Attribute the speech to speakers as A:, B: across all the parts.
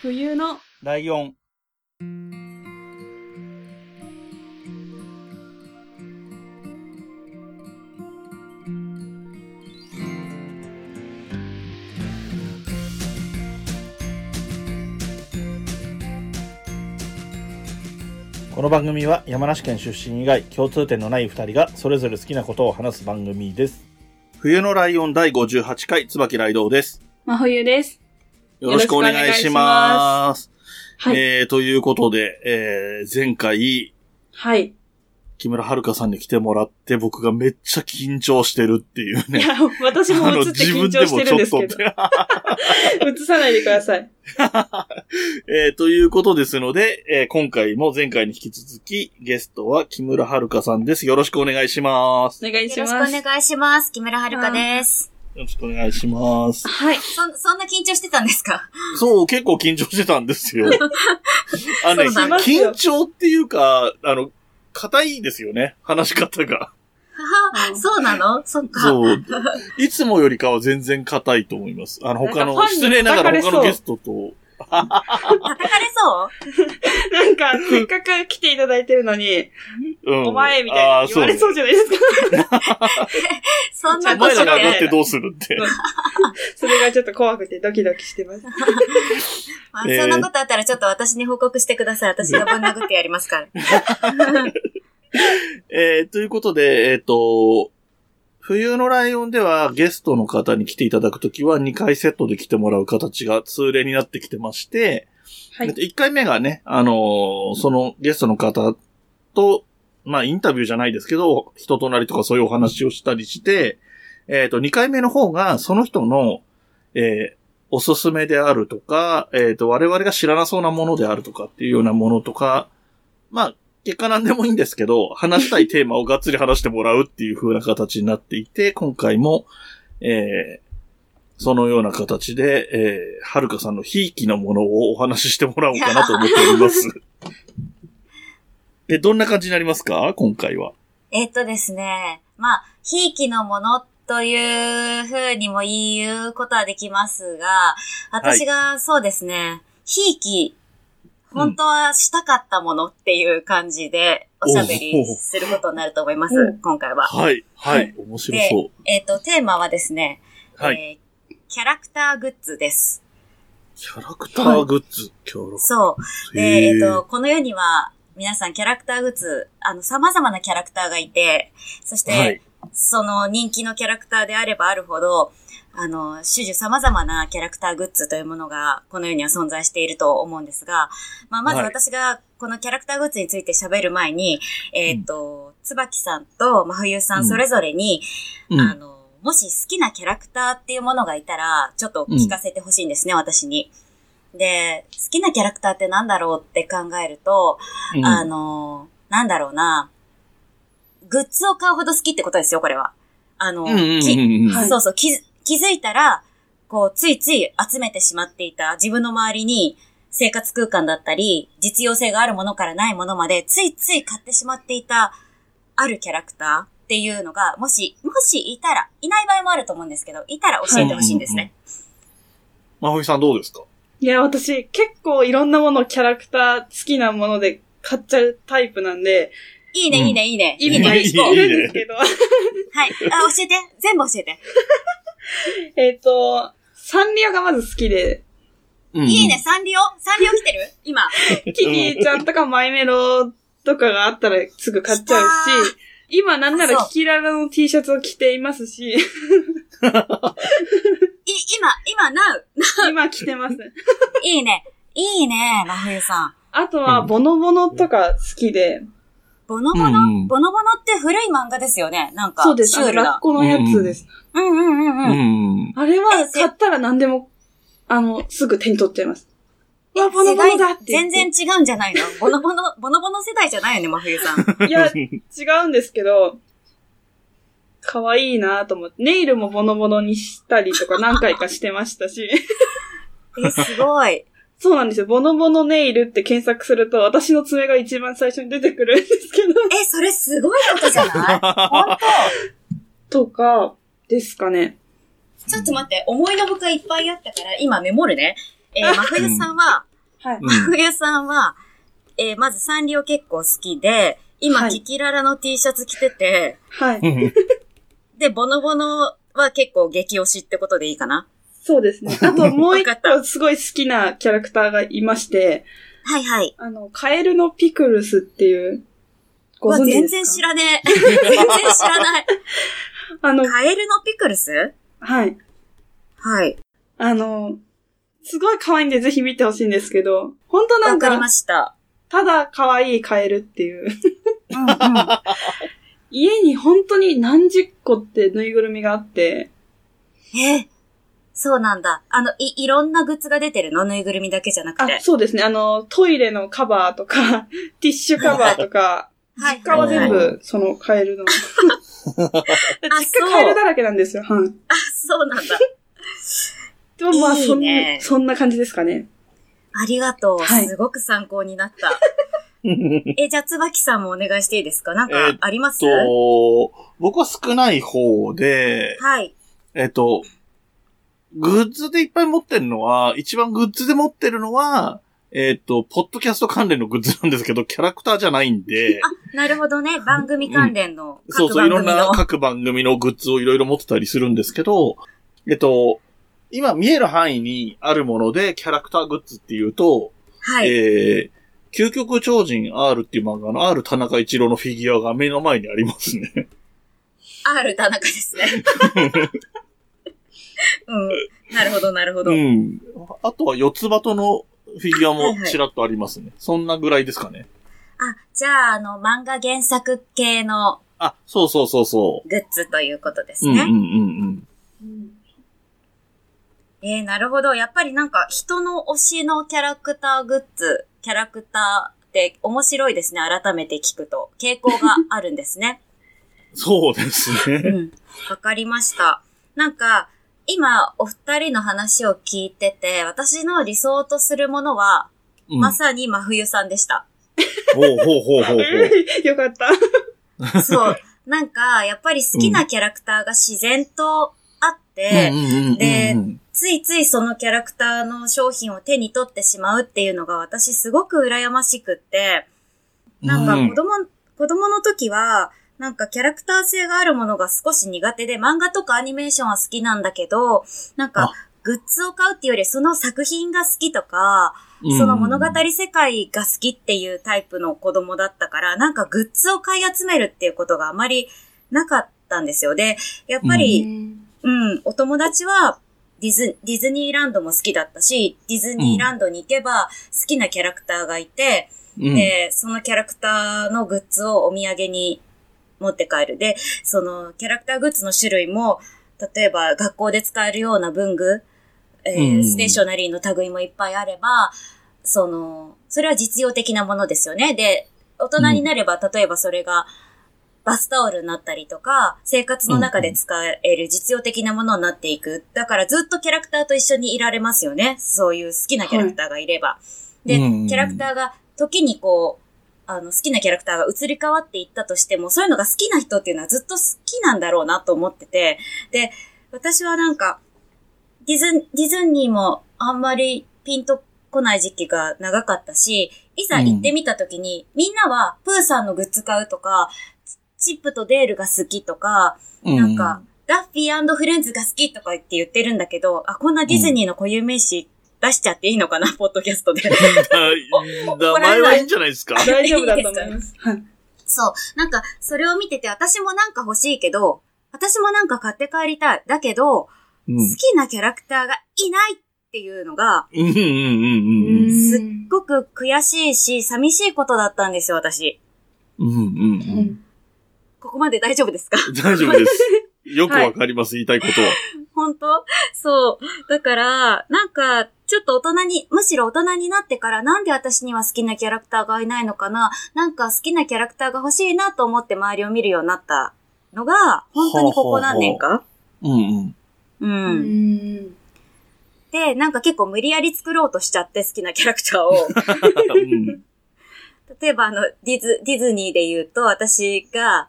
A: 冬の
B: ライオン。この番組は山梨県出身以外共通点のない二人がそれぞれ好きなことを話す番組です。冬のライオン第58回椿ライドウです。
A: 真冬です。
B: よろしくお願いします。
A: はい。
B: えー、ということで、えー、前回、
A: はい。
B: 木村遥さんに来てもらって、僕がめっちゃ緊張してるっていうね。
A: いや、私も映って緊張してるんですけど。映さないでください。
B: えー、ということですので、えー今回も前回に引き続き、ゲストは木村遥さんです。よろしくお願いします。
A: お願いし
C: よろ
A: ます。
C: しくお願いします。木村遥です。
B: よろしくお願いします。
A: はい。
C: そん、そんな緊張してたんですか？
B: そう、結構緊張してたんですよ。あのね、
C: そう
A: なんですよ
B: 緊張っていうか、あの、硬いですよね、話し方が。
C: ははそうなの？そっか。
B: そう。いつもよりかは全然硬いと思います。あの、他の、失礼ながら他のゲストと、
C: 叩かれそう？
A: なんか、せっかく来ていただいてるのに、
B: うん
A: お前みたいに言われそうじゃないですか。
B: お
C: そんなこと
B: 前らが上が
C: で。
B: ってどうするって。
A: それがちょっと怖くてドキドキしてます。
C: まあ
B: えー
C: そんなことあったらちょっと私に報告してください。私がぶん殴ってやりますから。
B: えー、ということで、えっ、と、冬のライオンではゲストの方に来ていただくときは2回セットで来てもらう形が通例になってきてまして、
A: はい。
B: 1回目がね、あのーそのゲストの方と、まあインタビューじゃないですけど、人となりとかそういうお話をしたりして、えっ、と、2回目の方がその人の、えーおすすめであるとか、えっ、と、我々が知らなそうなものであるとかっていうようなものとか、まあ、結果なんでもいいんですけど、話したいテーマをがっつり話してもらうっていう風な形になっていて、今回も、えーそのような形で、えー、はるかさんのひいきなものをお話ししてもらおうかなと思っております。で、どんな感じになりますか？今回は。
C: えっとですね。まあ、ひいきのものというふうにも言うことはできますが、私がそうですね、ひいき、本当はしたかったものっていう感じでおしゃべりすることになると思います今回は。
B: はい、は
A: はい
B: い、面白そう。
C: えっ、と、テーマはですね、
B: はい。
C: えーキャラクターグッズです。
B: キャラクターグッズ。キャラク
C: そう。で、えっ、と、この世には、皆さんキャラクターグッズ、あの、様々なキャラクターがいて、そして、
B: はい。
C: その人気のキャラクターであればあるほど、あの、種々様々なキャラクターグッズというものが、この世には存在していると思うんですが、まあ、まず
B: はい
C: 私がこのキャラクターグッズについて喋る前に、えっ、と、椿さんと真冬さ
B: うん
C: んそれぞれに、
B: うん。
C: あの、もし好きなキャラクターっていうものがいたら、ちょっと聞かせてほしいんですね、私に。で、好きなキャラクターってなんだろうって考えると、
B: うん。
C: あの、なんだろうな、グッズを買うほど好きってことですよ、これは。あの、そうそう、気づ気づいたら、こう、ついつい集めてしまっていた自分の周りに生活空間だったり、実用性があるものからないものまで、ついつい買ってしまっていた、あるキャラクターっていうのが、もし、もしいたら、いない場合もあると思うんですけど、いたら教えてほしいんですね。
B: まふいさんどうですか？
A: いや、私、結構いろんなもの、キャラクター、好きなもので買っちゃうタイプなんで、
C: いいね、
B: うん。
C: いいね、いいね。
A: い。
C: いいね、
A: い
B: い
A: るんですけど、
C: はい。あ、教えて。全部教えて。
A: えっと、サンリオがまず好きで、
B: うん。
C: いいね、。サンリオ？サンリオ来てる？今。
A: キティちゃんとかマイメロとかがあったらすぐ買っちゃうし、今なんならキキララの T シャツを着ていますし、
C: い、今、今、なう。
A: 今着てます。
C: いいね。いいね、真冬さん。
A: あとは、ボノボノとか好きで、
C: ボノボノ、
B: うんうん
C: ボノボノって古い漫画ですよね。なんか、
A: そうです、
C: シュールな。
A: ラッコのやつです。
C: うんうんうん
B: う
C: うん。
B: ん。
A: あれは買ったら何でも、あの、すぐ手に取っちゃいます。わ、ボノボノだって言
C: 全。然違うんじゃないの？ボノボノ、ボノボノ世代じゃないよね、真冬さん。
A: いや、違うんですけど、可愛いなと思って、ネイルもボノボノにしたりとか何回かしてましたし、
C: え、すごい。
A: そうなんですよ。ボノボノネイルって検索すると、私の爪が一番最初に出てくるんですけど、
C: え、それすごいことじゃない？本
A: とか、ですかね。
C: 当ちょっと待って、思いのほかいっぱいあったから、今メモるね。えー、真冬さんは、
A: はい。
B: うん。
C: 冬さんは、えーまずサンリオ結構好きで、今、
A: はい
C: キキララの T シャツ着てて、
A: はい。
C: で、ボノボノは結構激推しってことでいいかな？
A: そうですね。あともう一個 すごい好きなキャラクターがいまして、
C: はいはい。
A: あの、カエルのピクルスっていう、ご存知ですか？
C: 全然知らねえ。全然知らない。
A: あの、
C: カエルのピクルス？
A: はい。
C: はい。
A: あの、すごい可愛いんでぜひ見てほしいんですけど、本当なんか
C: わかりま、した。
A: ただ可愛いカエルっていう。
C: うんうん。
A: 家に本当に何十個ってぬいぐるみがあって、
C: えそうなんだ。あの、い、いろんなグッズが出てるの？ぬいぐるみだけじゃなく
A: あ
C: て。、
A: そうですね。あの、トイレのカバーとか、ティッシュカバーとか、
C: はい
A: 実家は全部、そのカエルの。実
C: あ
A: 家カエルだらけなんですよ。はい。
C: あ、そうなんだ。
A: でもまあ、そん
C: いいね
A: な、そんな感じですかね。
C: ありがとう。
A: はい
C: すごく参考になった。え、じゃあ、椿さんもお願いしていいですか？なんか、あります？
B: と、僕は少ない方で、
C: はい。
B: えっと、グッズでいっぱい持ってるのは、一番グッズで持ってるのは、えっと、ポッドキャスト関連のグッズなんですけど、キャラクターじゃないんで、
C: あ、なるほどね。番組関連の各
B: そうそう、いろん。な各番組のグッズをいろいろ持ってたりするんですけど、えっと、今見える範囲にあるもので、キャラクターグッズっていうと、
C: はい。
B: えー、究極超人 R っていう漫画の R 田中一郎のフィギュアが目の前にありますね。
C: R 田中ですね。うん。なるほど、なるほど。
B: うん。あとは四つ葉とのフィギュアもちらっとありますね。そんなぐらいですかね。
C: あ、じゃあ、あの、漫画原作系の
B: あ、そうそうそうそ
C: グッズということです
B: う。うんうん
C: ね。
B: うん
C: えー、なるほど。やっぱりなんか、人の推しのキャラクターグッズ、キャラクターって面白いですね。改めて聞くと。傾向があるんですね。
B: うん。そうです
C: う
B: ね。
C: ん。わかりました。なんか、今、お二人の話を聞いてて、私の理想とするものは、
B: うん、
C: まさに真冬さんでした。
B: ほうほうほうほうほう。
A: よかった。
C: そう。なんか、やっぱり好きなキャラクターが自然とて、でついついそのキャラクターの商品を手に取ってしまうっていうのが私すごく羨ましくって、なんか
B: うん。
C: 子供、子供の時は、なんかキャラクター性があるものが少し苦手で、漫画とかアニメーションは好きなんだけど、なんか
B: あ、
C: グッズを買うっていうよりその作品が好きとか、その物語世界が好きっていうタイプの子供だったから、なんかグッズを買い集めるっていうことがあまりなかったんですよ。で、やっぱり、うん、お友達はディズ、ディズニーランドも好きだったし、ディズニーランドに行けば好きなキャラクターがいて、
B: うん、
C: で、そのキャラクターのグッズをお土産に持って帰る。で、そのキャラクターグッズの種類も、例えば学校で使えるような文具、えー
B: うん
C: ステーショナリーの類もいっぱいあれば、その、それは実用的なものですよね。で、大人になれば、例えばそれが、バスタオルになったりとか、生活の中で使える実用的なものになっていく。だからずっとキャラクターと一緒にいられますよね。そういう好きなキャラクターがいれば。で、
B: うん
C: キャラクターが時にこう、あの、好きなキャラクターが移り変わっていったとしても、そういうのが好きな人っていうのはずっと好きなんだろうなと思ってて、で、私はなんか、ディズン、ディズニーもあんまりピンとこない時期が長かったし、いざ行ってみた時に、みんなはプーさんのグッズ買うとか、チップとデールが好きとか、
B: う
C: なんか、、ダッフィーフレンズが好きとか言って言ってるんだけど、あ、こんなディズニーの固有名詞出しちゃっていいのかな、ポッドキャストで。お
B: 名前はいいんじゃないですか？
A: 大丈夫だと思います。はい。
C: そう。なんか、それを見てて、私もなんか欲しいけど、私もなんか買って帰りたい。だけど、
B: うん
C: 好きなキャラクターがいないっていうのが、すっごく悔しいし、寂しいことだったんですよ、私。
B: うん。うんうんうん。
C: ここまで大丈夫ですか？
B: 大丈夫です。よくわかります、言いたいことは。
C: 本当？そう。だから、なんか、ちょっと大人に、むしろ大人になってから、なんで私には好きなキャラクターがいないのかな？なんか好きなキャラクターが欲しいなと思って周りを見るようになったのが、本当にここ何年か？
B: うんうん。
C: う。
A: うんん。
C: で、なんか結構無理やり作ろうとしちゃって好きなキャラクターを。
B: うん
C: 例えばあの、ディズ、ディズニーで言うと、私が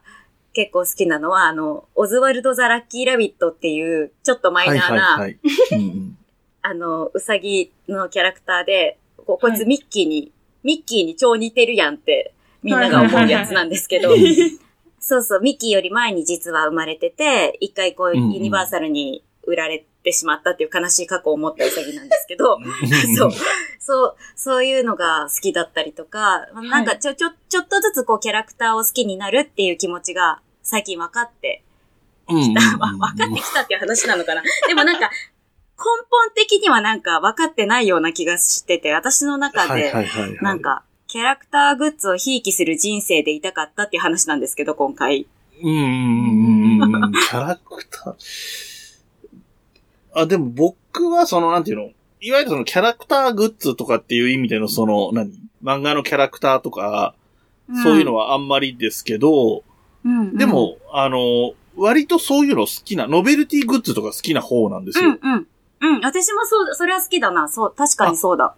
C: 結構好きなのは、あの、オズワルド・ザ・ラッキー・ラビットっていう、ちょっとマイナーな、あの、うさぎのキャラクターで、こここいつミッキーに、ミッキーに超似てるやんって、みんなが思うやつなんですけど、そうそう、ミッキーより前に実は生まれてて、一回こう、ユニバーサルに売られてしまったっていう悲しい過去を持ったウサギなんですけど、そう。そう、そういうのが好きだったりとか、まあなんかちょ、ちょ、ちょっとずつこうキャラクターを好きになるっていう気持ちが最近分かって
B: うん
C: きた。まあ、分かってきたっていう話なのかな。でもなんか、根本的にはなんか分かってないような気がしてて、私の中
B: はい
C: で。なんか、キャラクターグッズをひいきする人生でいたかったっていう話なんですけど、今回。
B: うんうんうんうんうん。キャラクター？あ、でも僕はその、なんていうの？いわゆるそのキャラクターグッズとかっていう意味でのその、何？漫画のキャラクターとか、そういうの
C: は、
B: はあんまりですけど、
C: うんうん
B: で、も、あの、割とそういうの好きな、ノベルティグッズとか好きな方なんですよ。
C: うんうん。うん、私もそう、それは好きだな。そう、確かにそうだ。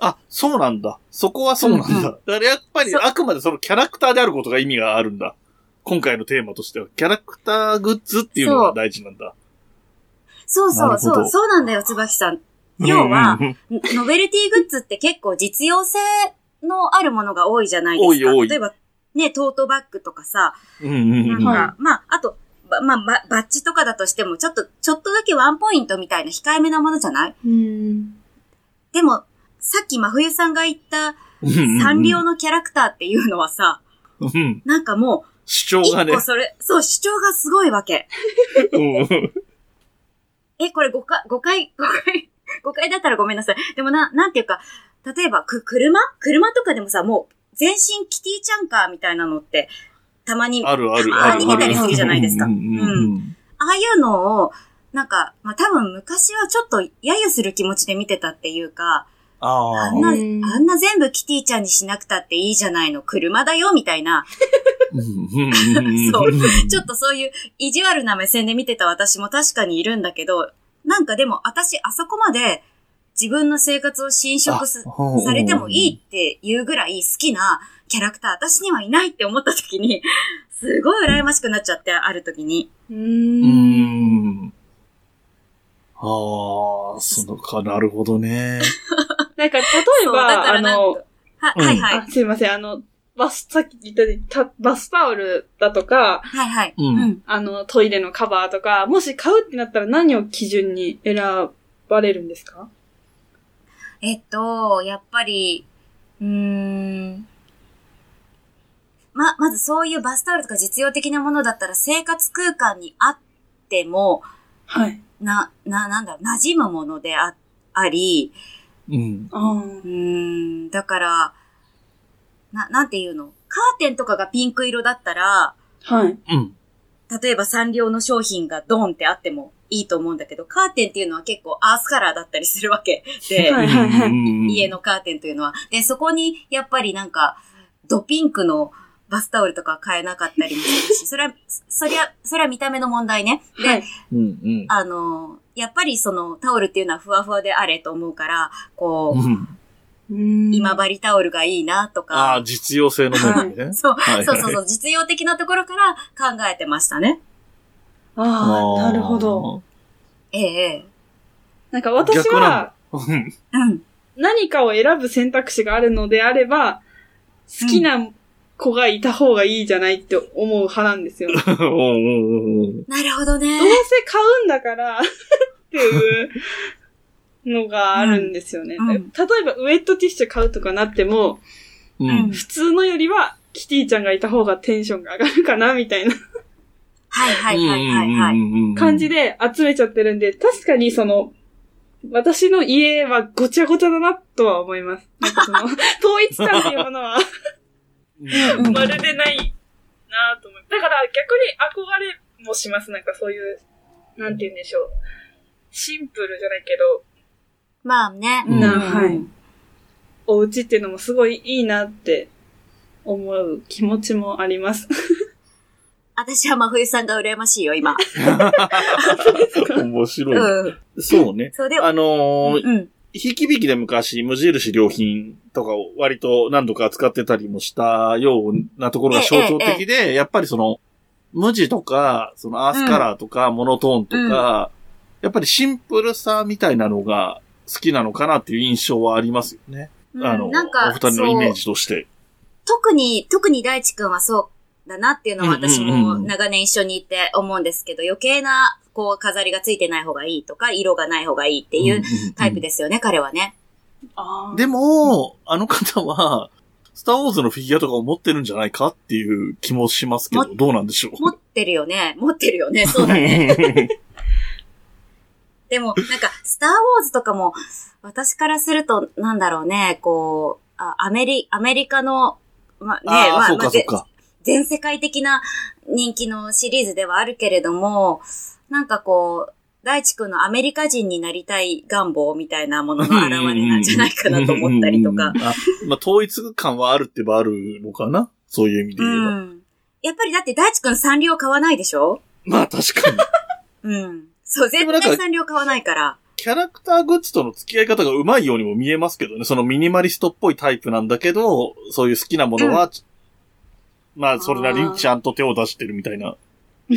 B: あ、そうなんだ。そこはそうなんだ。
C: うんうん
B: だからやっぱりあくまでそのキャラクターであることが意味があるんだ。今回のテーマとしては。キャラクターグッズっていうのが大事なんだ。
C: そうそう、そう、そうなんだよ、椿さん。要はノベルティグッズって結構実用性のあるものが多いじゃないですか。
B: 多い多い
C: 例えば、ね、トートバッグとかさ、
B: うんうんうん
C: なんか、
A: は
C: まあ、あと、ばまあ、ばバッジとかだとしても、ちょっと、ちょっとだけワンポイントみたいな控えめなものじゃない？
A: うん。
C: でも、さっき真冬さんが言ったサンリオのキャラクターっていうのはさ、
B: うん
C: なんかもう、
B: 主張がね。
C: それ、そう、主張がすごいわけ。
B: うん
C: え、これ誤解、誤解、誤解、誤解だったらごめんなさい。でもな、なんていうか、例えば、く、車？車とかでもさ、もう、全身キティちゃんかみたいなのって、たまに、
B: あるある
C: たまに
B: あるある。
C: 見たりするじゃないですか。
B: うんうんうん
C: ああいうのを、なんか、まあ、多分昔はちょっと揶揄する気持ちで見てたっていうか、
B: ああ
C: あん。な、
A: うん
C: あんな全部キティちゃんにしなくたっていいじゃないの、車だよ、みたいな、そうちょっとそういう意地悪な目線で見てた私も確かにいるんだけど、なんかでも私あそこまで自分の生活を侵食されてもいいっていうぐらい好きなキャラクター私にはいないって思った時に、すごい羨ましくなっちゃって、ある時に。
A: う。
B: うんん。ああ、そのか、なるほどね。
A: なんか、例えば、あの
C: か、は、
B: うん
C: はいはい
A: あ。すいません、あの、バス、さっき言ったようにたバスタオルだとか、
C: はいはい。
A: あの、トイレのカバーとか、もし買うってなったら何を基準に選ばれるんですか？
C: えっと、やっぱり、うーん。ま、まずそういうバスタオルとか実用的なものだったら生活空間にあっても、
A: はい。
C: な、な、なんだろう、馴染むものであ、あり、
B: うん。
A: あ
C: うーん、だから、な、なんていうの？カーテンとかがピンク色だったら、
A: あ。はい。
B: うん。
C: 例えばサンリオの商品がドンってあってもいいと思うんだけど、カーテンっていうのは結構アースカラーだったりするわけで、家のカーテンというのは。で、そこにやっぱりなんか、ドピンクのバスタオルとか買えなかったりもするし、それは、そりゃ、それは見た目の問題ね。で。あの、やっぱりそのタオルっていうのはふわふわであれと思うから、こう、今治タオルがいいなと
B: あ
C: か
B: あ、、実用性の面でね。
C: そう、
B: はい
C: そうそうそう、実用的なところから考えてましたね。
A: ああ、なるほど。。
C: ええええ。
A: なんか私は、
B: うん
C: うん。
A: 何かを選ぶ選択肢があるのであれば、好きな子がいた方がいいじゃないって思う派なんですよ。
C: なるほどね。
A: 買うんだから っていうのがあるんですよね。
C: うんうん
A: 例えばウェットティッシュ買うとかなっても、
B: うん。
A: 普通のよりはキティちゃんがいた方がテンションが上がるかなみたいな
C: はいはいはいはいはい。
B: い
A: 感じで集めちゃってるんで、確かにその、私の家はごちゃごちゃだなとは思います。なんかその、統一感っていうものはまるでないなと思う。だから逆に憧れもします。なんかそういう、なんて言うんでしょう。シンプルじゃないけど、
C: まあね。
B: うん
A: なはいお家っていうのもすごいいいなって思う気持ちもあります。
C: 私は真冬さんが羨ましいよ、今。
B: 面白い。
C: うん。
B: そうね。
C: そうで、
B: あのー、
C: うん。
B: ひきびきで昔、無印良品とかを割と何度か扱ってたりもしたようなところが象徴的で、やっぱりその、無地とか、そのアースカラーとか、モノトーンとか、やっぱりシンプルさみたいなのが好きなのかなっていう印象はありますよね。
C: ううん
B: あの、
C: なんか
B: お二人のイメージとして。
C: 特に、特に大地くんはそうだなっていうのは私も長年一緒にいて思うんですけど、余計な、こう、飾りがついてない方がいいとか、色がない方がいいっていうタイプですよね、彼はね。
B: でも、あの方は、スターウォーズのフィギュアとかを持ってるんじゃないかっていう気もしますけど、
C: も
B: どうなんでしょう？
C: 持ってるよね。持ってるよね。そうだね。でも、なんか、スターウォーズとかも、私からすると、なんだろうね、こう、あアメリ、アメリカの、ま、ね、
B: ああ、
C: まあ、まあ。全世界的な人気のシリーズではあるけれども、なんかこう、大地君のアメリカ人になりたい願望みたいなものの表れなんじゃないかなと思ったりとか
B: まあ、統一感はあるって言えばあるのかな？そういう意味で
C: う
B: 言えば。
C: ん。やっぱりだって大地君サンリオ買わないでしょ？
B: まあ確かに。
C: うん。そう、絶対サンリオ買わないから。
B: キャラクターグッズとの付き合い方がうまいようにも見えますけどね。そのミニマリストっぽいタイプなんだけど、そういう好きなものは、まあそれなりにちゃんと手を出してるみたいな。
C: う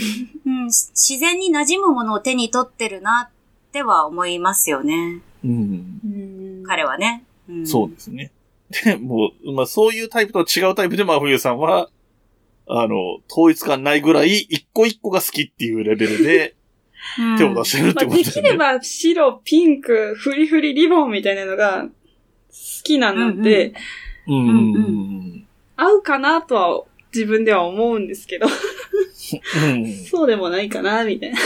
C: ん、し自然に馴染むものを手に取ってるなっては思いますよね。
B: うん。
A: うん
C: 彼はね。うん、
B: そうですね。で、もう、まあそういうタイプとは違うタイプで真冬さんは、あの、統一感ないぐらい一個一個が好きっていうレベルで
C: うん
B: 手を出してるっ
A: まあ、
B: てこと
A: で
B: ですよね。
A: きれば白、ピンク、フリフリリボンみたいなのが好きなので、
B: うんうんうん
A: 合うかなとは自分では思うんですけど、
B: うん。
A: そうでもないかな、みたいな。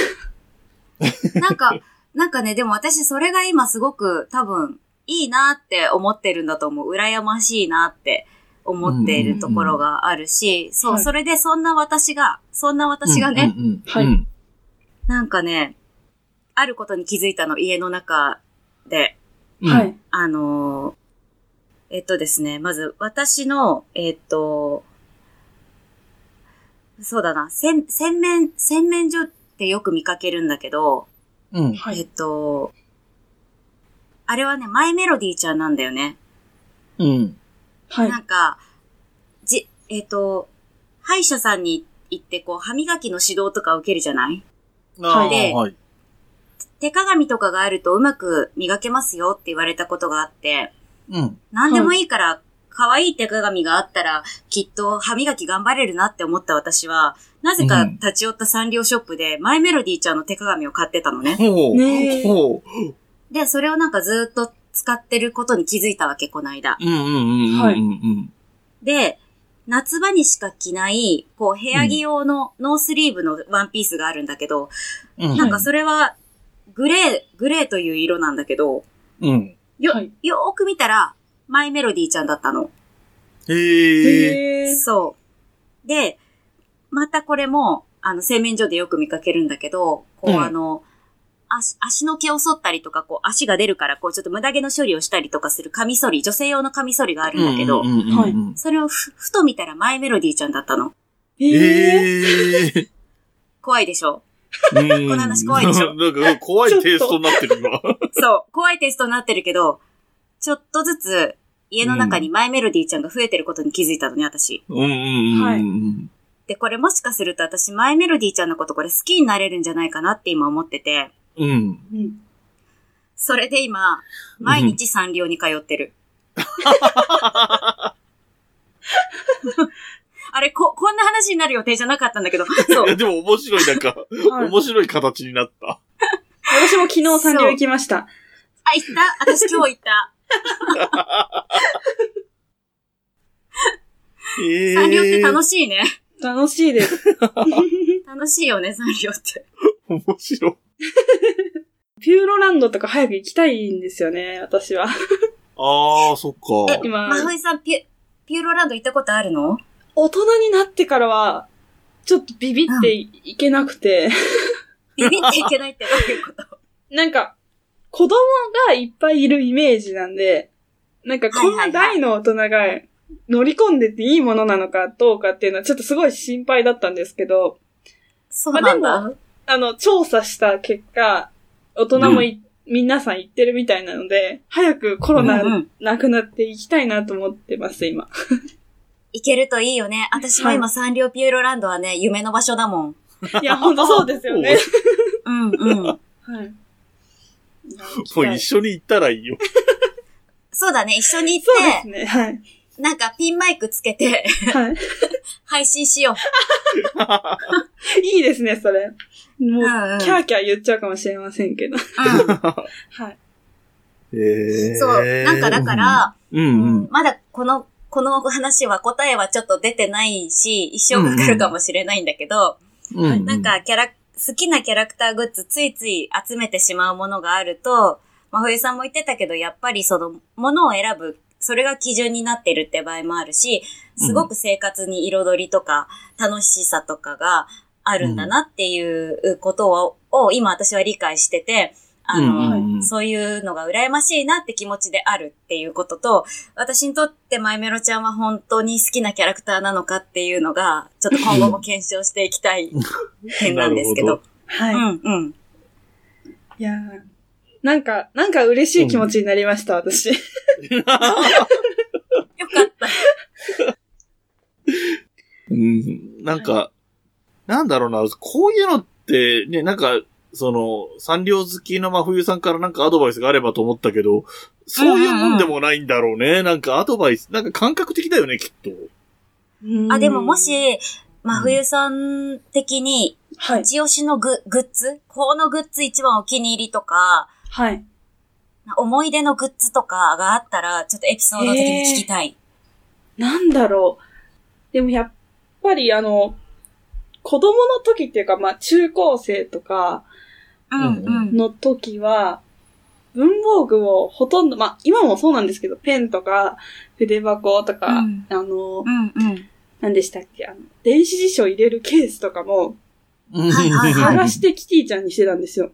C: なんか、なんかね、でも私それが今すごく多分いいなって思ってるんだと思う。羨ましいなって思っているところがあるし、そう、
A: はい
C: それでそんな私が、そんな私がね、
B: うんうんうん
A: はい
B: うん
C: なんかね、あることに気づいたの、家の中で。
B: うん
A: はい。
C: あのーえっとですね、まず私の、えっと、そうだな、洗、洗面、洗面所ってよく見かけるんだけど、
B: うん。
A: はい
C: えっと、あれはね、マイメロディーちゃんなんだよね。
B: うん。
A: はい
C: な。んか、じ、えっと、歯医者さんに行って、こう、歯磨きの指導とか受けるじゃない？
B: あー
C: で
B: はい。
C: 手鏡とかがあるとうまく磨けますよって言われたことがあって、
B: うん。
C: 何でもいいから、可愛い手鏡があったら、きっと歯磨き頑張れるなって思った私は、なぜか
B: うん
C: 立ち寄ったサンリオショップで、マイメロディーちゃんの手鏡を買ってたのね。
B: ほう。
A: ねえ
B: ほう。
C: で、それをなんかずっと使ってることに気づいたわけ、この間。
B: うんうんうんうんうん。
A: はい
B: うん
C: で、夏場にしか着ない、こう、部屋着用のノースリーブのワンピースがあるんだけど、
B: うん。
C: なんかそれは、グレー、グレーという色なんだけど、
B: うん。
C: よ、
A: はい
C: よーく見たら、マイメロディーちゃんだったの。
B: へえ。
C: そう。で、またこれも、あの、洗面所でよく見かけるんだけど、こう、
B: うん
C: あの、足、足の毛を剃ったりとか、こう、足が出るから、こう、ちょっと無駄毛の処理をしたりとかするカミソリ、女性用のカミソリがあるんだけど、
A: はい
C: それをふ、ふと見たらマイメロディーちゃんだったの。
A: へ
B: え。
C: 怖いでしょ？
B: こ
C: の話怖いでしょ？
B: なんか怖いテイストになってる今。
C: そう、怖いテストになってるけど、ちょっとずつ、家の中にマイメロディーちゃんが増えてることに気づいたのね、私。
B: うんうんうんうん。
A: はい
C: で、これもしかすると私、マイメロディーちゃんのことこれ好きになれるんじゃないかなって今思ってて、
B: うん。
A: うん
C: それで今、毎日サンリオに通ってる。あれ、こ、こんな話になる予定じゃなかったんだけど、そ
B: いや、
C: う。
B: でも面白い、なんか、
A: はい
B: 面白い形になった。
A: 私も昨日サンリオ行きました。
C: あ、行った？私今日行った。
B: へえ。
C: サンリオって楽
B: し
C: しいね。
A: 楽しいです。
C: 楽しいよね、サンリオって。
B: い。面白い。
A: ピューロランドとか早く行きたいんですよね、私は。
B: ああ、そっか。
A: 今、
C: まふいさん、ピュ、ピューロランド行ったことあるの？
A: 大人になってからは、ちょっとビビっていけなくて、
C: ビビっていけないってどういうこと？
A: なんか、子供がいっぱいいるイメージなんで、なんかこんな大の大人が乗り込んでていいものなのかどうかっていうのはちょっとすごい心配だったんですけど、
C: そうなんだ。
A: まあの、調査した結果、大人もい、皆さん言ってるみたいなので、早くコロナ
C: うんうん
A: なくなっていきたいなと思ってます、今。
C: 行けるといいよね。私も今、サンリオピューロランドはね、夢の場所だもん。
A: いや、ほんとそうですよね。
C: うんうん。
A: はい。
B: もう一緒に行ったらいいよ。
C: そうだね、一緒に行
A: そうで
C: って、
A: すね。はい。
C: なんかピンマイクつけて
A: はい。
C: 配信しよ
A: いいですね、それ。もう、
C: うんうん
A: キャーキャー言っちゃうかもしれませんけど。
C: う。うん。
A: はい。
B: ええ
C: そう。なんかだか、ら、
B: うんう
C: うん
B: ん。
C: まだこの、この話は答えはちょっと出てないし、一生かかるかもしれないんだけど、
B: うんうん
C: なん、かキャラ、好きなキャラクターグッズついつい集めてしまうものがあると、ま冬さんも言ってたけど、やっぱりその、ものを選ぶ、それが基準になってるって場合もあるし、すごく生活に彩りとか、楽しさとかがあるんだなっていうことを、を今私は理解してて、あの、
B: うんうんうん
C: そういうのが羨ましいなって気持ちであるっていうことと、私にとってマイメロちゃんは本当に好きなキャラクターなのかっていうのが、ちょっと今後も検証していきたい点なんですけど。
A: はい。
C: うんうん。
A: いやーなんか、なんか嬉しい気持ちになりました、私。
C: よかった。
B: うん、なんか、なんだろうな、こういうのって、ね、なんか、その、サンリオ好きの真冬さんからなんかアドバイスがあればと思ったけど、そういうもんでもないんだろうね。なんかアドバイス、なんか感覚的だよね、きっと。
C: あ、でもも、し、真冬さん的に、
A: はい。
C: 一押しのググッズ？このグッズ一番お気に入りとか、
A: はい。
C: 思い出のグッズとかがあったら、ちょっとエピソード的に聞きたい。
A: なんだろう。でもやっぱりあの、子供の時っていうか、まあ中高生とか
C: うんうん。
A: の時は、文房具をほとんど、まあ今もそうなんですけど、ペンとか筆箱とか、
C: うん。
A: あの、
C: うんうん。
A: 何でしたっけ、あの、電子辞書入れるケースとかも、探してキティちゃんにしてたんですよ。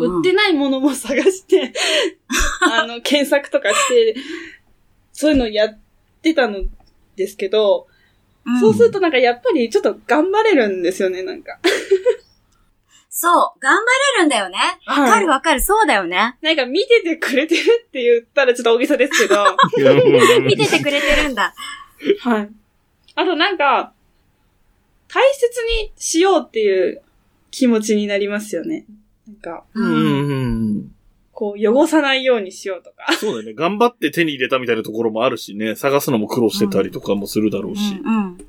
A: 売ってないものも探して、あの、検索とかして、そういうのやってたのですけど、
C: うん。
A: そうするとなんかやっぱりちょっと頑張れるんですよね、なんか。
C: そう、頑張れるんだよね。わかるわかる、そうだよね。
A: なんか見ててくれてるって言ったらちょっと大げさですけど、
C: 見ててくれてるんだ。
A: はい。あとなんか、大切にしようっていう気持ちになりますよね。なんか、
B: うんうんうん。
A: こう、汚さないようにしようとか。
B: そうだよね。頑張って手に入れたみたいなところもあるしね。探すのも苦労してたりとかもするだろうし。
C: うんうん。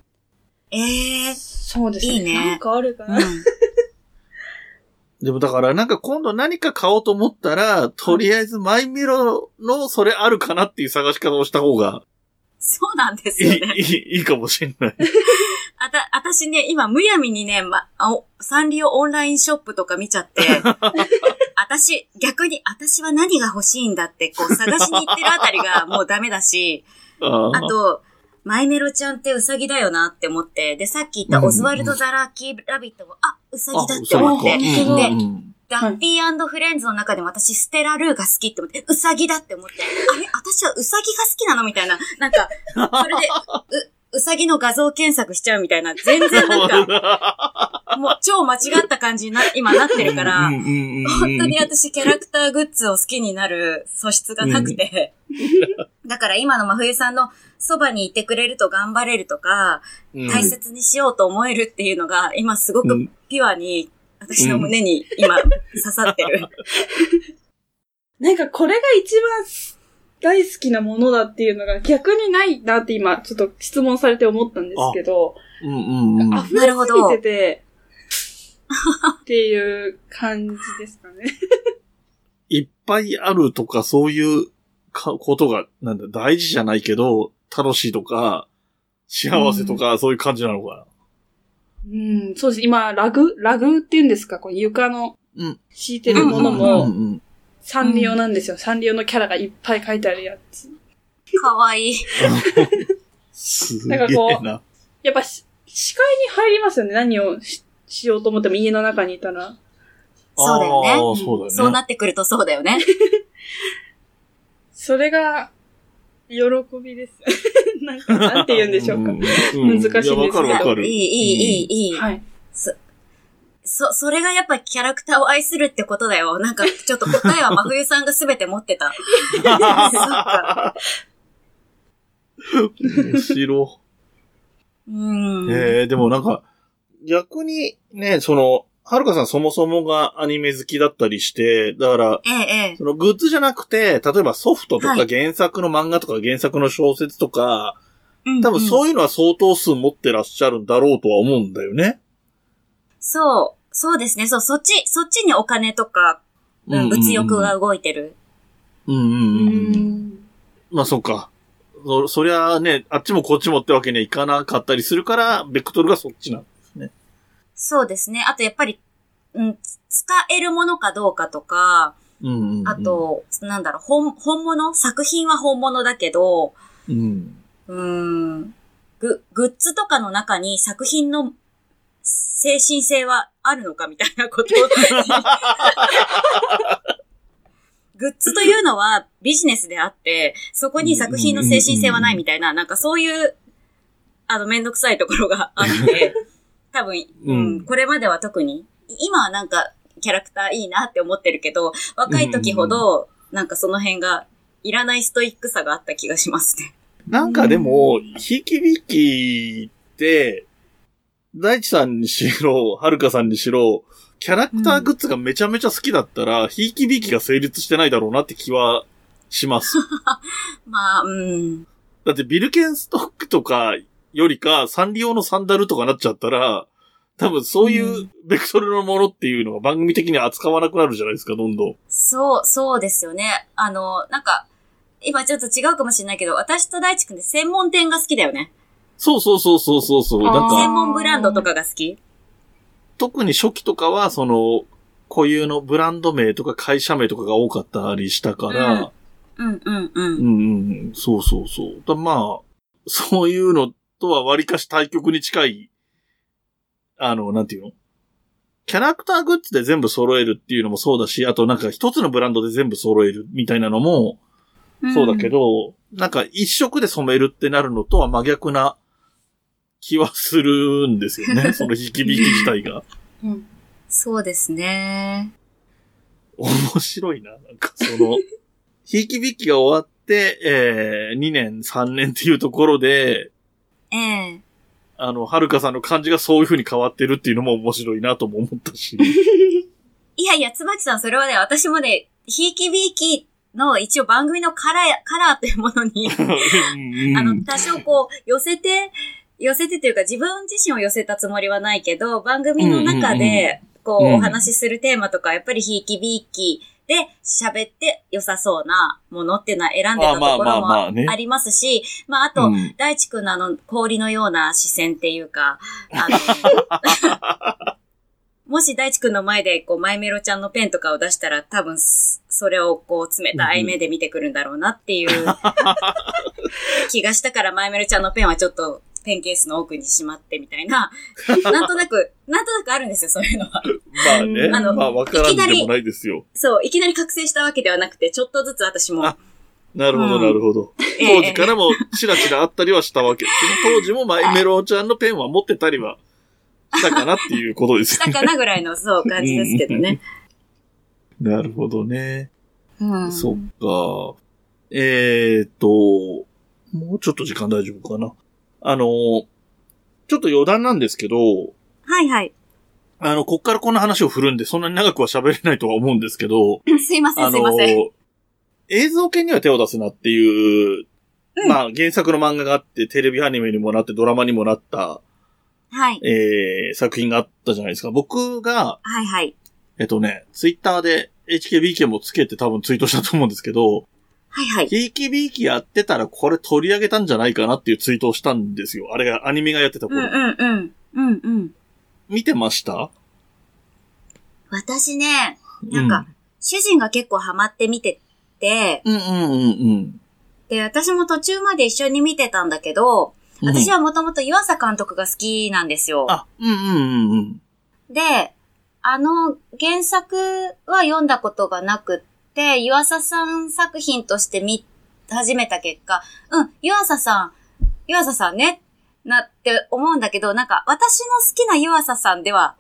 C: ええ
A: そうです
C: ねいいね
A: なんかあるかな。
C: うん。
B: でもだからなんか今度何か買おうと思ったら、とりあえずマイメロのそれあるかなっていう探し方をした方が
C: そうなんです
B: いい、
C: よね。
B: いい、いいかもしれない。
C: あた、私ね、今、むやみにね、ま、あおサンリオオンラインショップとか見ちゃって、私、逆に、私は何が欲しいんだって、こう、探しに行ってるあたりがもうダメだし、
B: あ
C: あと、マイメロちゃんってウサギだよなって思って、で、さっき言ったオズワルド・ザ・ラッキー・ラビットも、あ、ウサギだって思って、
A: あ
C: で、ダッピーフレンズの中でも私ステラルーが好きって思って、ウサギだって思って、あれ私はウサギが好きなのみたいな、なんか、それで、う、ウサギの画像検索しちゃうみたいな、全然なんか、もう超間違った感じにな、今なってるから、本当に私キャラクターグッズを好きになる素質がなくて、だから今の真冬さんのそばにいてくれると頑張れるとか、
B: うん。
C: 大切にしようと思えるっていうのが、今すごく
B: うん。
C: ピュアに、私の胸に今刺さってる。
A: なんかこれが一番大好きなものだっていうのが逆にないなって今ちょっと質問されて思ったんですけど、
B: うんうんうん。
A: 溢れすぎてて、っていう感じですかね。
B: いっぱいあるとかそういうかことが、なんだ、大事じゃないけど、楽しいとか、幸せとか、そういう感じなのかな？
A: うん、そうです。今、ラグ？ラグっていうんですか？こう床の
B: うん
A: 敷いてるもの
B: うん
A: も、
B: うん
A: サンリオなんですよ。サンリオのキャラがいっぱい書いてあるやつ。
C: かわいい。
B: すげえ
A: なんかこう
B: な。
A: やっぱし視界に入りますよね。何をししようと思っても家の中にいたら。
C: そうだよね
B: そうだよね。
C: そうなってくるとそうだよね。
A: それが、喜びです。なんか、なんて言うんでしょうか。
B: んん
A: 難しいんですけど
B: いやわかるわかる。
C: いい、いい、いい、いい。
A: はい。
C: そ、それがやっぱキャラクターを愛するってことだよ。なんか、ちょっと答えは 真冬さんが全て持ってた。そうか。
B: 面白。
C: うん。
B: ええでもなんか、逆にね、その、はるかさんそもそもがアニメ好きだったりして、だから、
C: ええ、ええ。
B: そのグッズじゃなくて、例えばソフトとか
C: はい
B: 原作の漫画とか原作の小説とか、多分
C: う
B: そういうのは相当数持ってらっしゃるんだろうとは思うんだよね。
C: そう、そうですね。そう、そっち、そっちにお金とか、うん、物欲が動いてる。
B: うんうんうんうん。まあそっか。そ、そりゃね、あっちもこっちもってわけにはいかなかったりするから、ベクトルがそっちなんですね。
C: そうですね。あとやっぱり、うん、つ使えるものかどうかとか、
B: うんうん、うん。
C: あ、と、なんだろう、本、本物？作品は本物だけど、
B: うん。
C: うーん、グ、グッズとかの中に作品の精神性はあるのかみたいなことを グッズというのはビジネスであって、そこに作品の精神性はないみたいな、なんかそういう、あの、めんどくさいところがあって、多分、う
B: うん
C: ん、これまでは特に、今はなんかキャラクターいいなって思ってるけど、若い時ほど、なんかその辺が、いらないストイックさがあった気がしますね。
B: なんかでも、ひいきびきって、大地さんにしろ、はるかさんにしろ、キャラクターグッズがめちゃめちゃ好きだったら、ひいきびきが成立してないだろうなって気はします。
C: まあ、うん。
B: だってビルケンストックとかよりか、サンリオのサンダルとかなっちゃったら、多分そういうベクトルのものっていうのが番組的には扱わなくなるじゃないですか、どんどん。
C: そう、そうですよね。あの、なんか、今ちょっと違うかもしれないけど、私と大地くんで専門店が好きだよね。
B: そうそうそうそうそうそう。なん
A: あー
B: か、
C: 専門ブランドとかが好き？
B: 特に初期とかは、その、固有のブランド名とか会社名とかが多かったりしたから、
C: うん。うんう。
B: うん。ん、うん、そうそうそう。だまあ、そういうのとは割かし対極に近い、あの、なんていうの？キャラクターグッズで全部揃えるっていうのもそうだし、あとなんか一つのブランドで全部揃えるみたいなのもそうだけど、なんか一色で染めるってなるのとは真逆な気はするんですよね。その引き引き自体が。
C: そうですね。
B: 面白いな。なんかその、ひいきびきが終わって、えー、2年、3年っていうところで、
C: ええ
B: あの、はるかさんの感じがそういう風に変わってるっていうのも面白いなとも思ったし。
C: いやいや、つばきさん、それはね、私もね、ひいきびいきの一応番組のカラー、カラーというものに、あの、多少こう、寄せて、寄せてというか自分自身を寄せたつもりはないけど、番組の中で、こう、
B: うん
C: お話しするテーマとか、やっぱりひいきびいきで喋って良さそうなものっていうのは選んでたところもありますし、まあ、あと、
B: うん。
C: 大地くんのあの、氷のような視線っていうか、あの、もし大地くんの前で、こう、マイメロちゃんのペンとかを出したら、多分、すそれをこう、冷たい目で見てくるんだろうなっていう気がしたから、マイメロちゃんのペンはちょっと、ペンケースの奥にしまってみたいな、なんとなく、なんとなくあるんですよ、そういうのは。
B: まあね、
C: あの
B: まあわからんでもないですよ。
C: そう、いきなり覚醒したわけではなくて、ちょっとずつ私も、
B: あなるほど、
C: うん
B: なるほど。
C: ええ
B: 当時からもチラチラあったりはしたわけで当時もマイメロちゃんのペンは持ってたりはしたかなっていうことです
C: した。かなぐらいの、そう、感じですけどね。
B: なるほどね。
C: うん。
B: そっか。えーっと、もうちょっと時間大丈夫かな。あの、ちょっと余談なんですけど、
C: はいはい。
B: あの、こっからこんな話を振るんで、そんなに長くは喋れないとは思うんですけど、
C: すいません、
B: あ
C: すいません。
B: の、映像系には手を出すなっていう、
C: うん
B: まあ原作の漫画があって、テレビアニメにもなって、ドラマにもなった、
C: はい。
B: えー、作品があったじゃないですか。僕が、
C: はいはい。
B: えっとね、ツイッターで HKBK もつけて多分ツイートしたと思うんですけど、
C: はいはい。
B: ひいきびいきやってたらこれ取り上げたんじゃないかなっていうツイートをしたんですよ。あれがアニメがやってた頃。
C: うんうんうん。うんうん。
B: 見てました？
C: 私ね、なんか、主人が結構ハマって見てて、
B: うん、うんうんうん
C: で、私も途中まで一緒に見てたんだけど、
B: うん。
C: 私はもともと岩佐監督が好きなんですよ。
B: あ、うんうんうんうん。
C: で、あの原作は読んだことがなくって、湯浅さん作品として見始めた結果、うん、湯浅さん、湯浅さんね、なって思うんだけど、なんか私の好きな湯浅さんでは、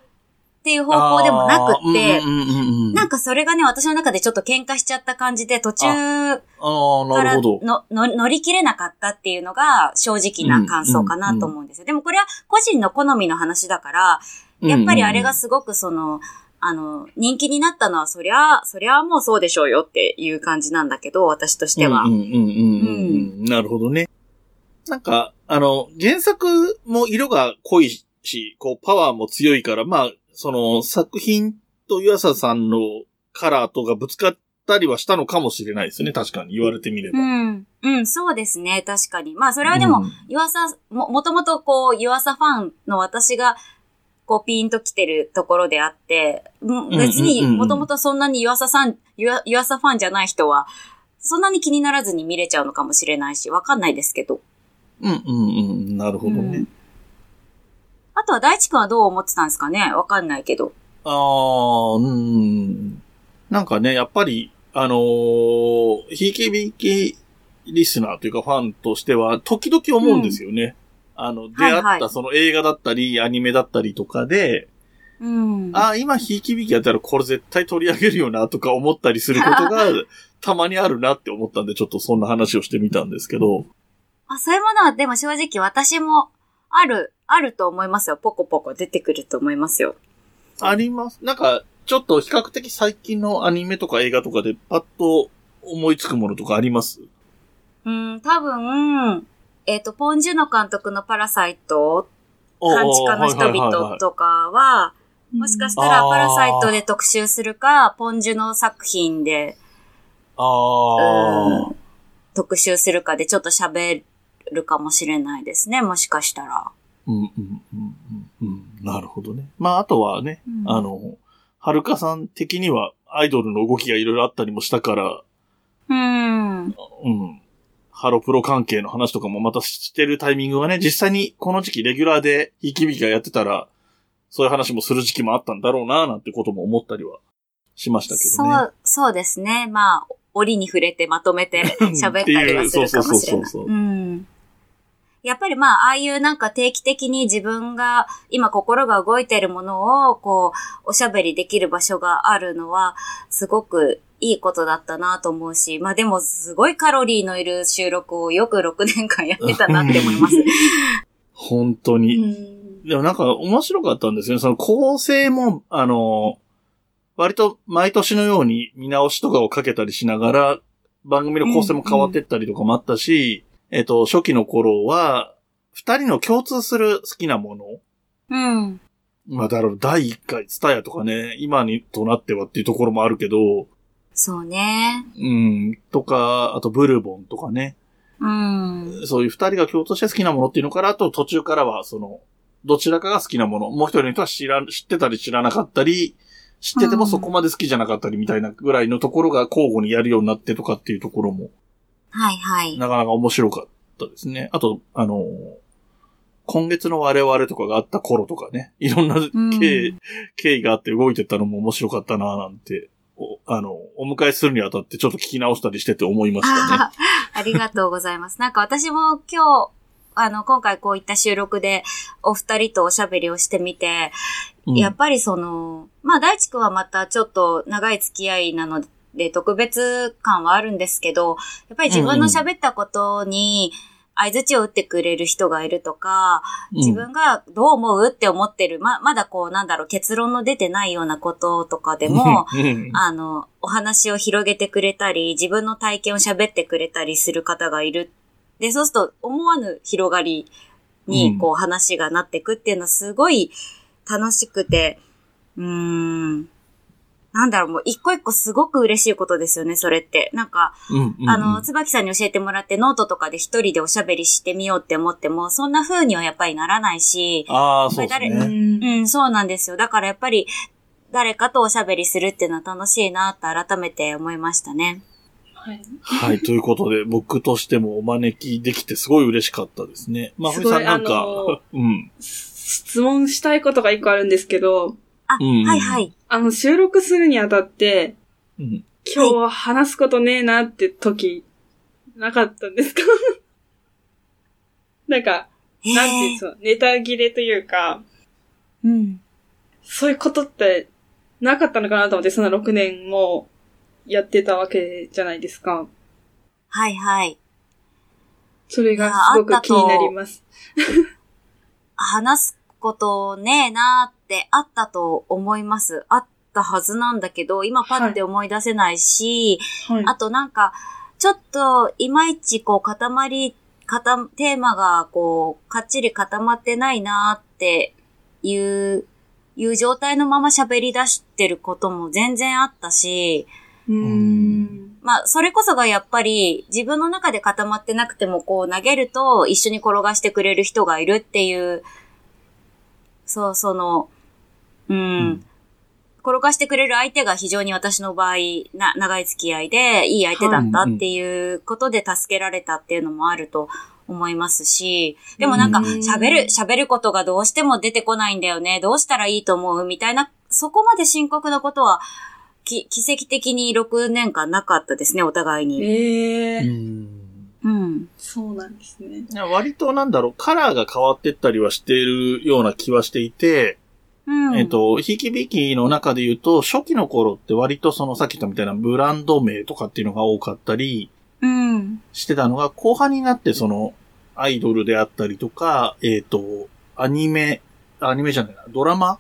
C: っていう方向でもなくって
B: うんうんうんうん。
C: なんかそれがね、私の中でちょっと喧嘩しちゃった感じで、途中から。のの乗り切れなかったっていうのが正直な感想かなと思うんですよ。でもこれは個人の好みの話だから、やっぱりあれがすごくその、あの、人気になったのは、そりゃ、そりゃもうそうでしょうよっていう感じなんだけど、私としては。
B: うんうんうんうんうん。なるほどね。なんか、あの、原作も色が濃いし、こう、パワーも強いから、まあ、その、作品と湯浅さんのカラーとがぶつかったりはしたのかもしれないですね。確かに言われてみれば。
C: うん。うん、そうですね。確かに。まあ、それはでも、
B: うん
C: 湯浅、も、もともとこう、湯浅ファンの私が、こう、ピンと来てるところであって、うん別に、もともとそんなに湯浅さん、湯浅ファンじゃない人は、そんなに気にならずに見れちゃうのかもしれないし、わかんないですけど。
B: うんうんうん。なるほどね。
C: うんあとは大地君はどう思ってたんですかね？わかんないけど。
B: ああ、うん。なんかね、やっぱり、あのー、ひいきびきリスナーというかファンとしては、時々思うんですよね。あの、出会ったその映画だったり、アニメだったりとかで、
C: うん。
B: ああ、今ひいきびきやったらこれ絶対取り上げるよなとか思ったりすることが、たまにあるなって思ったんで、ちょっとそんな話をしてみたんですけど。
C: あ、そういうものは、でも正直私も、ある、あると思いますよ。ポコポコ出てくると思いますよ。
B: あります。なんか、ちょっと比較的最近のアニメとか映画とかでパッと思いつくものとかあります？
C: うん、多分、えっ、と、ポン・ジュノ監督のパラサイト、半地下の人々とかは、もしかしたらパラサイトで特集するか、ポン・ジュノ作品で、うん特集するかでちょっと喋るかもしれないですね、もしかしたら。
B: うんうんうんうんうん。なるほどね。まあ、あとはね、
C: うん
B: あの、はるかさん的にはアイドルの動きがいろいろあったりもしたから、
C: うん。
B: うん。ハロプロ関係の話とかもまたしてるタイミングがね、実際にこの時期レギュラーでひいきびきがやってたら、そういう話もする時期もあったんだろうな、なんてことも思ったりはしましたけどね。
C: そう、そうですね。まあ、折に触れてまとめて 喋ったりはするかもしれ
B: っていうそうそうそう
C: ない。
B: そう
C: うん。やっぱりまあ、ああいうなんか定期的に自分が今心が動いてるものを、こう、おしゃべりできる場所があるのは、すごくいいことだったなと思うし、まあでもすごいカロリーのいる収録をよく6年間やってたなって思います。
B: 本当
A: う
B: に。
A: ん
B: でもなんか面白かったんですよね。その構成も、あの、割と毎年のように見直しとかをかけたりしながら、番組の構成も変わってったりとかもあったし、えっと、初期の頃は、二人の共通する好きなもの
C: うん。
B: まあ、だろう、第一回、ツタヤとかね、今にとなってはっていうところもあるけど、
C: そうね。
B: うん、とか、あとブルボンとかね、
C: うん。
B: そういう二人が共通して好きなものっていうのから、あと途中からは、その、どちらかが好きなもの、もう一人の人は知ら、知ってたり知らなかったり、知っててもそこまで好きじゃなかったりみたいなぐらいのところが交互にやるようになってとかっていうところも、
C: はいはい。
B: なかなか面白かったですね。あと、あの、今月の我々とかがあった頃とかね、いろんな経緯、経緯があって動いてったのも面白かったななんて、おあの、お迎えするにあたってちょっと聞き直したりしてて思いましたね。
C: あありがとうございます。なんか私も今日、あの、今回こういった収録でお二人とおしゃべりをしてみて、
B: うん
C: やっぱりその、まあ大地くんはまたちょっと長い付き合いなので特別感はあるんですけど、やっぱり自分の喋ったことに合図を打ってくれる人がいるとか、自分がどう思うって思ってる、ま、まだこうなんだろう、結論の出てないようなこととかでも、
B: うん、
C: あの、お話を広げてくれたり、自分の体験を喋ってくれたりする方がいる。で、そうすると思わぬ広がり
B: うん
C: に、こう話がなってくっていうのはすごい楽しくて、うーん。なんだろう、もう一個一個すごく嬉しいことですよね、それって。なんか、
B: うんうんうん
C: あの、椿さんに教えてもらってノートとかで一人でおしゃべりしてみようって思っても、そんな風にはやっぱりならないし、
B: ああ、そうですね。
C: うん、そうなんですよ。だからやっぱり、誰かとおしゃべりするっていうのは楽しいなって改めて思いましたね。
A: はい。
B: はい、ということで、僕としてもお招きできてすごい嬉しかったですね。まあ、ふみさんなんか うん。
A: 質問したいことが一個あるんですけど、
C: あ、
B: うん
C: はいはい。
A: あの、収録するにあたって、
B: うん。
A: 今日は話すことねえなって時、なかったんですか？なんか、なんていうんですか、ネタ切れというか、
C: うん。
A: そういうことってなかったのかなと思って、その6年もやってたわけじゃないですか。
C: はいはい。
A: それがすごく気になります。
C: 話すことねえなーってあったと思います。あったはずなんだけど、今パッて思い出せないし、
A: はい。
C: あとなんか、ちょっと、いまいちこう、固まり、固、テーマがこう、かっちり固まってないなっていう、いう状態のまま喋り出してることも全然あったし、
A: うーん。
C: まあ、それこそがやっぱり自分の中で固まってなくてもこう投げると一緒に転がしてくれる人がいるっていう、そう、その、うん、
B: うん
C: 転がしてくれる相手が非常に私の場合、な、長い付き合いでいい相手だったっていうことで助けられたっていうのもあると思いますし、でもなんか
A: うん
C: 喋る、喋ることがどうしても出てこないんだよね。どうしたらいいと思うみたいな、そこまで深刻なことは、き、奇跡的に6年間なかったですね、お互いに。
A: ええ
B: うん
C: うん。
A: そうなんですね。
B: 割となんだろう、カラーが変わってったりはしているような気はしていて、
C: うん。
B: えっ、と、ひきびきの中で言うと、初期の頃って割とそのさっき言ったみたいなブランド名とかっていうのが多かったり
C: うん。
B: してたのが、後半になってその、アイドルであったりとか、えっ、と、アニメ、アニメじゃないな、ドラマ？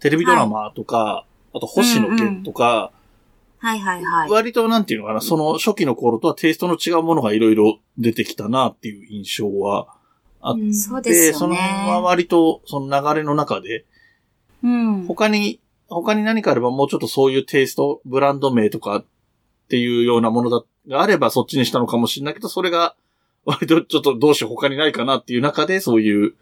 B: テレビドラマとか、あと星野源とか、
C: はいはいはい。
B: 割となんていうのかな、その初期の頃とはテイストの違うものがいろいろ出てきたなっていう印象はあっ
A: うん
C: そですよ
B: その辺は
C: ね。
B: 割とその流れの中で、
C: うん。
B: 他に、他に何かあればもうちょっとそういうテイスト、ブランド名とかっていうようなものだがあればそっちにしたのかもしれないけど、それが割とちょっとどうしよう他にないかなっていう中でそういう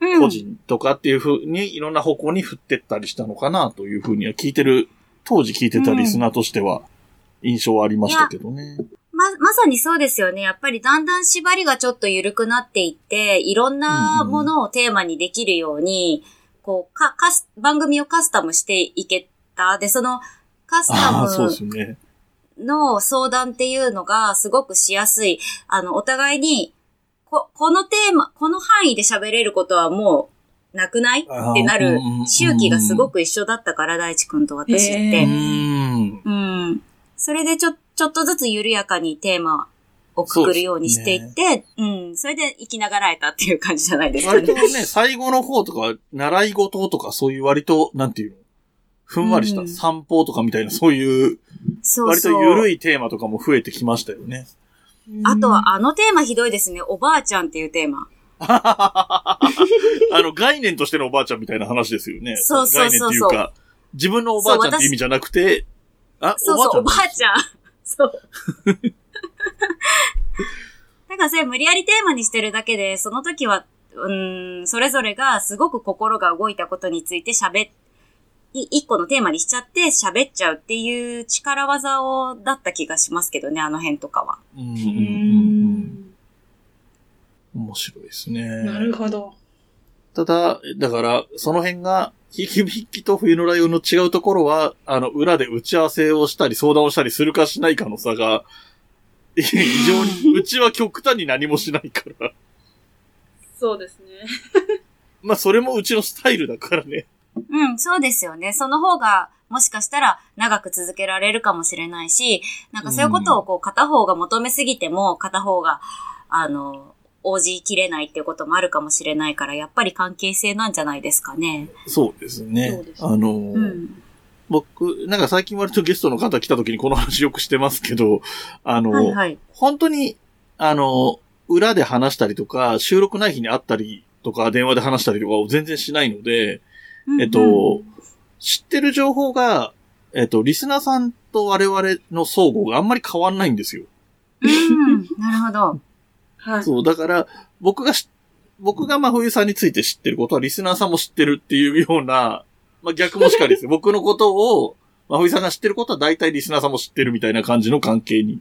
C: うん
B: 個人とかっていうふうにいろんな方向に振ってったりしたのかなというふうには聞いてる、当時聞いてたリスナーとしては印象はありましたけどね。
C: ま、まさにそうですよね。やっぱりだんだん縛りがちょっと緩くなっていって、いろんなものをテーマにできるように、こう、か、かす、番組をカスタムしていけた。で、その、カスタ。ムの相談っていうのがすごくしやすい。あの、お互いに、こ、このテーマ、この範囲で喋れることはもう、なくない？ってなる
B: うん
C: 周期がすごく一緒だったから、大地君と私って。
A: へ
B: うーん。
C: うん。それでちょ、ちょっとずつ緩やかにテーマをくくるようにしていって、うん。それで生きながらえたっていう感じじゃないですかね。
B: 割とね、最後の方とか、習い事とかそういう割と、なんていうの？ふんわりした
C: うん
B: 散歩とかみたいな、そういう、割と
C: そうそう。
B: 緩いテーマとかも増えてきましたよね。
C: あとは、あのテーマひどいですね。おばあちゃんっていうテーマ。
B: あの、概念としてのおばあちゃんみたいな話ですよね。
C: そうそうそうそう
B: 概念っていうか、自分のおばあちゃんって意味じゃなくて、あ、
C: そうそう、おばあ
B: ん
C: ちゃん。そう。だからそれ無理やりテーマにしてるだけで、その時は、うーん、それぞれがすごく心が動いたことについて喋っ、い一個のテーマにしちゃって喋っちゃうっていう力技を、だった気がしますけどね、あの辺とかは。
A: う
B: うんうんうんうん
A: ん。
B: 面白いですね。
A: なるほど。
B: ただ、だから、その辺が、ひきびきと冬のライオンの違うところは、あの、裏で打ち合わせをしたり相談をしたりするかしないかの差が、非常に、うちは極端に何もしないから。
A: そうですね。
B: まあ、それもうちのスタイルだからね。
C: うん、そうですよね。その方が、もしかしたら長く続けられるかもしれないし、なんかそういうことをこう片方が求めすぎても片方が、あの、応じきれないっていうこともあるかもしれないから、やっぱり関係性なんじゃないですかね。
B: そうですね。
A: す
B: あの、
C: うん。
B: 僕、なんか最近割とゲストの方来た時にこの話よくしてますけど、あの、
C: はいはい。
B: 本当に、あの、裏で話したりとか、収録ない日に会ったりとか、電話で話したりとかを全然しないので、えっと、知ってる情報が、えっと、リスナーさんと我々の相互があんまり変わんないんですよ。
C: うん、うん、なるほど。
A: はい。
B: そう、だから、僕がし、僕が真冬さんについて知ってることは、リスナーさんも知ってるっていうような、まあ逆もしかりですよ。僕のことを、真冬さんが知ってることは大体リスナーさんも知ってるみたいな感じの関係に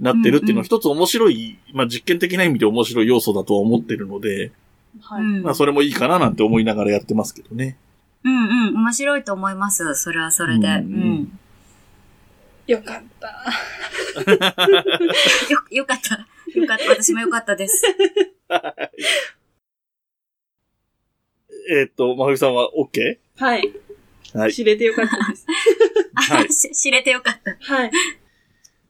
B: なってるっていうのは一つ面白い、まあ実験的な意味で面白い要素だとは思ってるので、
A: はい。
C: うん。
B: まあそれもいいかななんて思いながらやってますけどね。
C: うんうん、面白いと思います。それはそれで。
B: う
C: うんん。
A: よかった。
C: よ、よかった。よかった。私もよかったです。
B: えーっと、真冬さんは OK?
A: はい。
B: はい。
A: 知れてよかったです。
B: はい
C: 知れてよかった。
A: はい。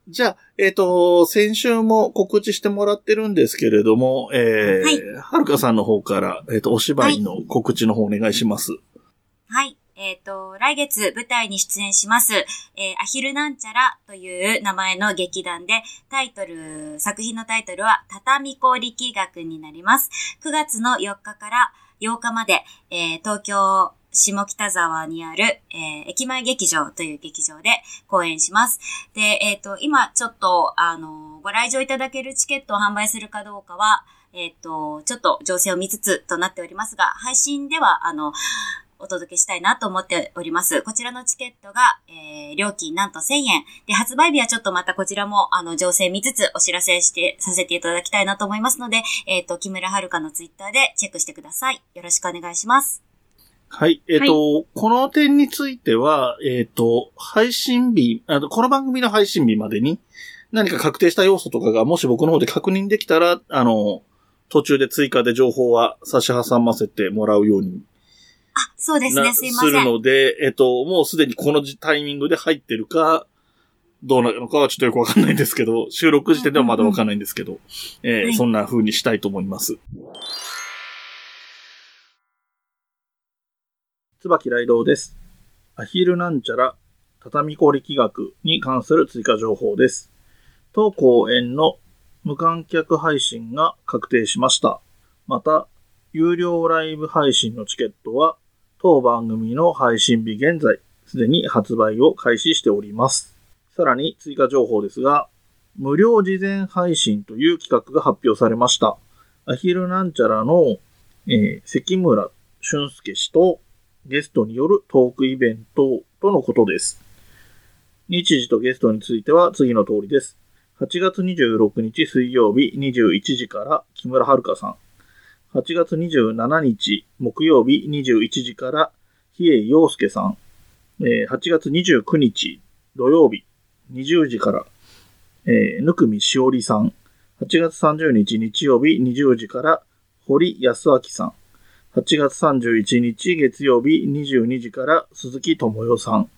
B: じゃあ、えっ、と、先週も告知してもらってるんですけれども、えー、
C: はい
B: はるかさんの方から、えっ、と、お芝居の告知の方お願いします。
C: はい。えっ、と、来月舞台に出演します、えーアヒルなんちゃらという名前の劇団で、タイトル、作品のタイトルは、畳子力学になります。9月の4日から8日まで、えー東京、下北沢にある、えー駅前劇場という劇場で公演します。で、えっ、と、今ちょっと、あの、ご来場いただけるチケットを販売するかどうかは、えっ、と、ちょっと情勢を見つつとなっておりますが、配信では、あの、お届けしたいなと思っております。こちらのチケットが、えー、料金なんと1000円。で、発売日はちょっとまたこちらも、あの、情勢見つつお知らせして、させていただきたいなと思いますので、えっ、と、木村遥のツイッターでチェックしてください。よろしくお願いします。
B: はい。えっ、と、この点については、えっ、と、配信日あの、この番組の配信日までに何か確定した要素とかが、もし僕の方で確認できたら、あの、途中で追加で情報は差し挟ませてもらうように
C: あ、そうです
B: な
C: ね、すいますせ
B: る
C: ん。
B: ので、えっ、と、もうすでにこのタイミングで入ってるか、どうなるのかはちょっとよくわかんないんですけど、収録時点ではまだわかんないんですけど、えー
C: はい
B: そんな風にしたいと思います。椿雷道です。アヒルなんちゃら、畳子力学に関する追加情報です。当公演の無観客配信が確定しました。また、有料ライブ配信のチケットは、当番組の配信日現在、すでに発売を開始しております。さらに追加情報ですが、無料事前配信という企画が発表されました。アヒルなんちゃらの、えー関村俊介氏とゲストによるトークイベントとのことです。日時とゲストについては次の通りです。8月26日水曜日21時から木村遥さん。8月27日木曜日21時から比叡陽介さん。えー8月29日土曜日20時から、えー、ぬくみしおりさん。8月30日日曜日20時から堀康明さん。8月31日月曜日22時から鈴木智代さん。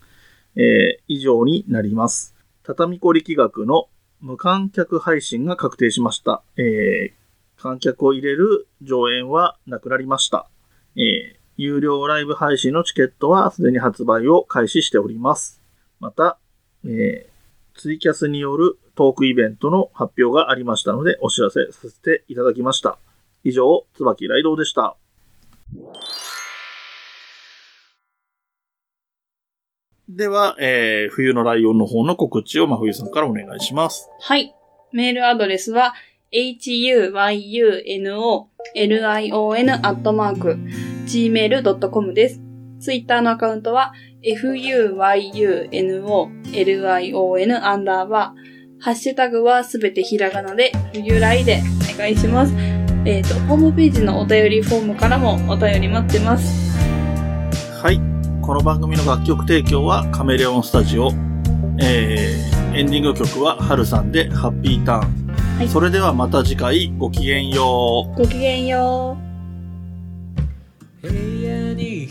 B: えー以上になります。畳子力学の無観客配信が確定しました。えー観客を入れる上演はなくなりました。えー有料ライブ配信のチケットはすでに発売を開始しております。また、えーツイキャスによるトークイベントの発表がありましたのでお知らせさせていただきました。以上、椿雷道でした。では、えー冬のライオンの方の告知を真冬さんからお願いします。
A: はい。メールアドレスは、hu-y-u-n-o-l-i-o-n アットマーク gmail.com です。ツイッターのアカウントは、fuyunolion アンダーバー。ハッシュタグはすべてひらがなで、冬来でお願いします。えっ、と、ホームページのお便りフォームからもお便り待ってます。
B: はい。この番組の楽曲提供はカメレオンスタジオ。えー、エンディング曲はハルさんでハッピーターン。
A: はい
B: それではまた次回ごきげんよう。
A: ごきげんよう。
D: 部屋に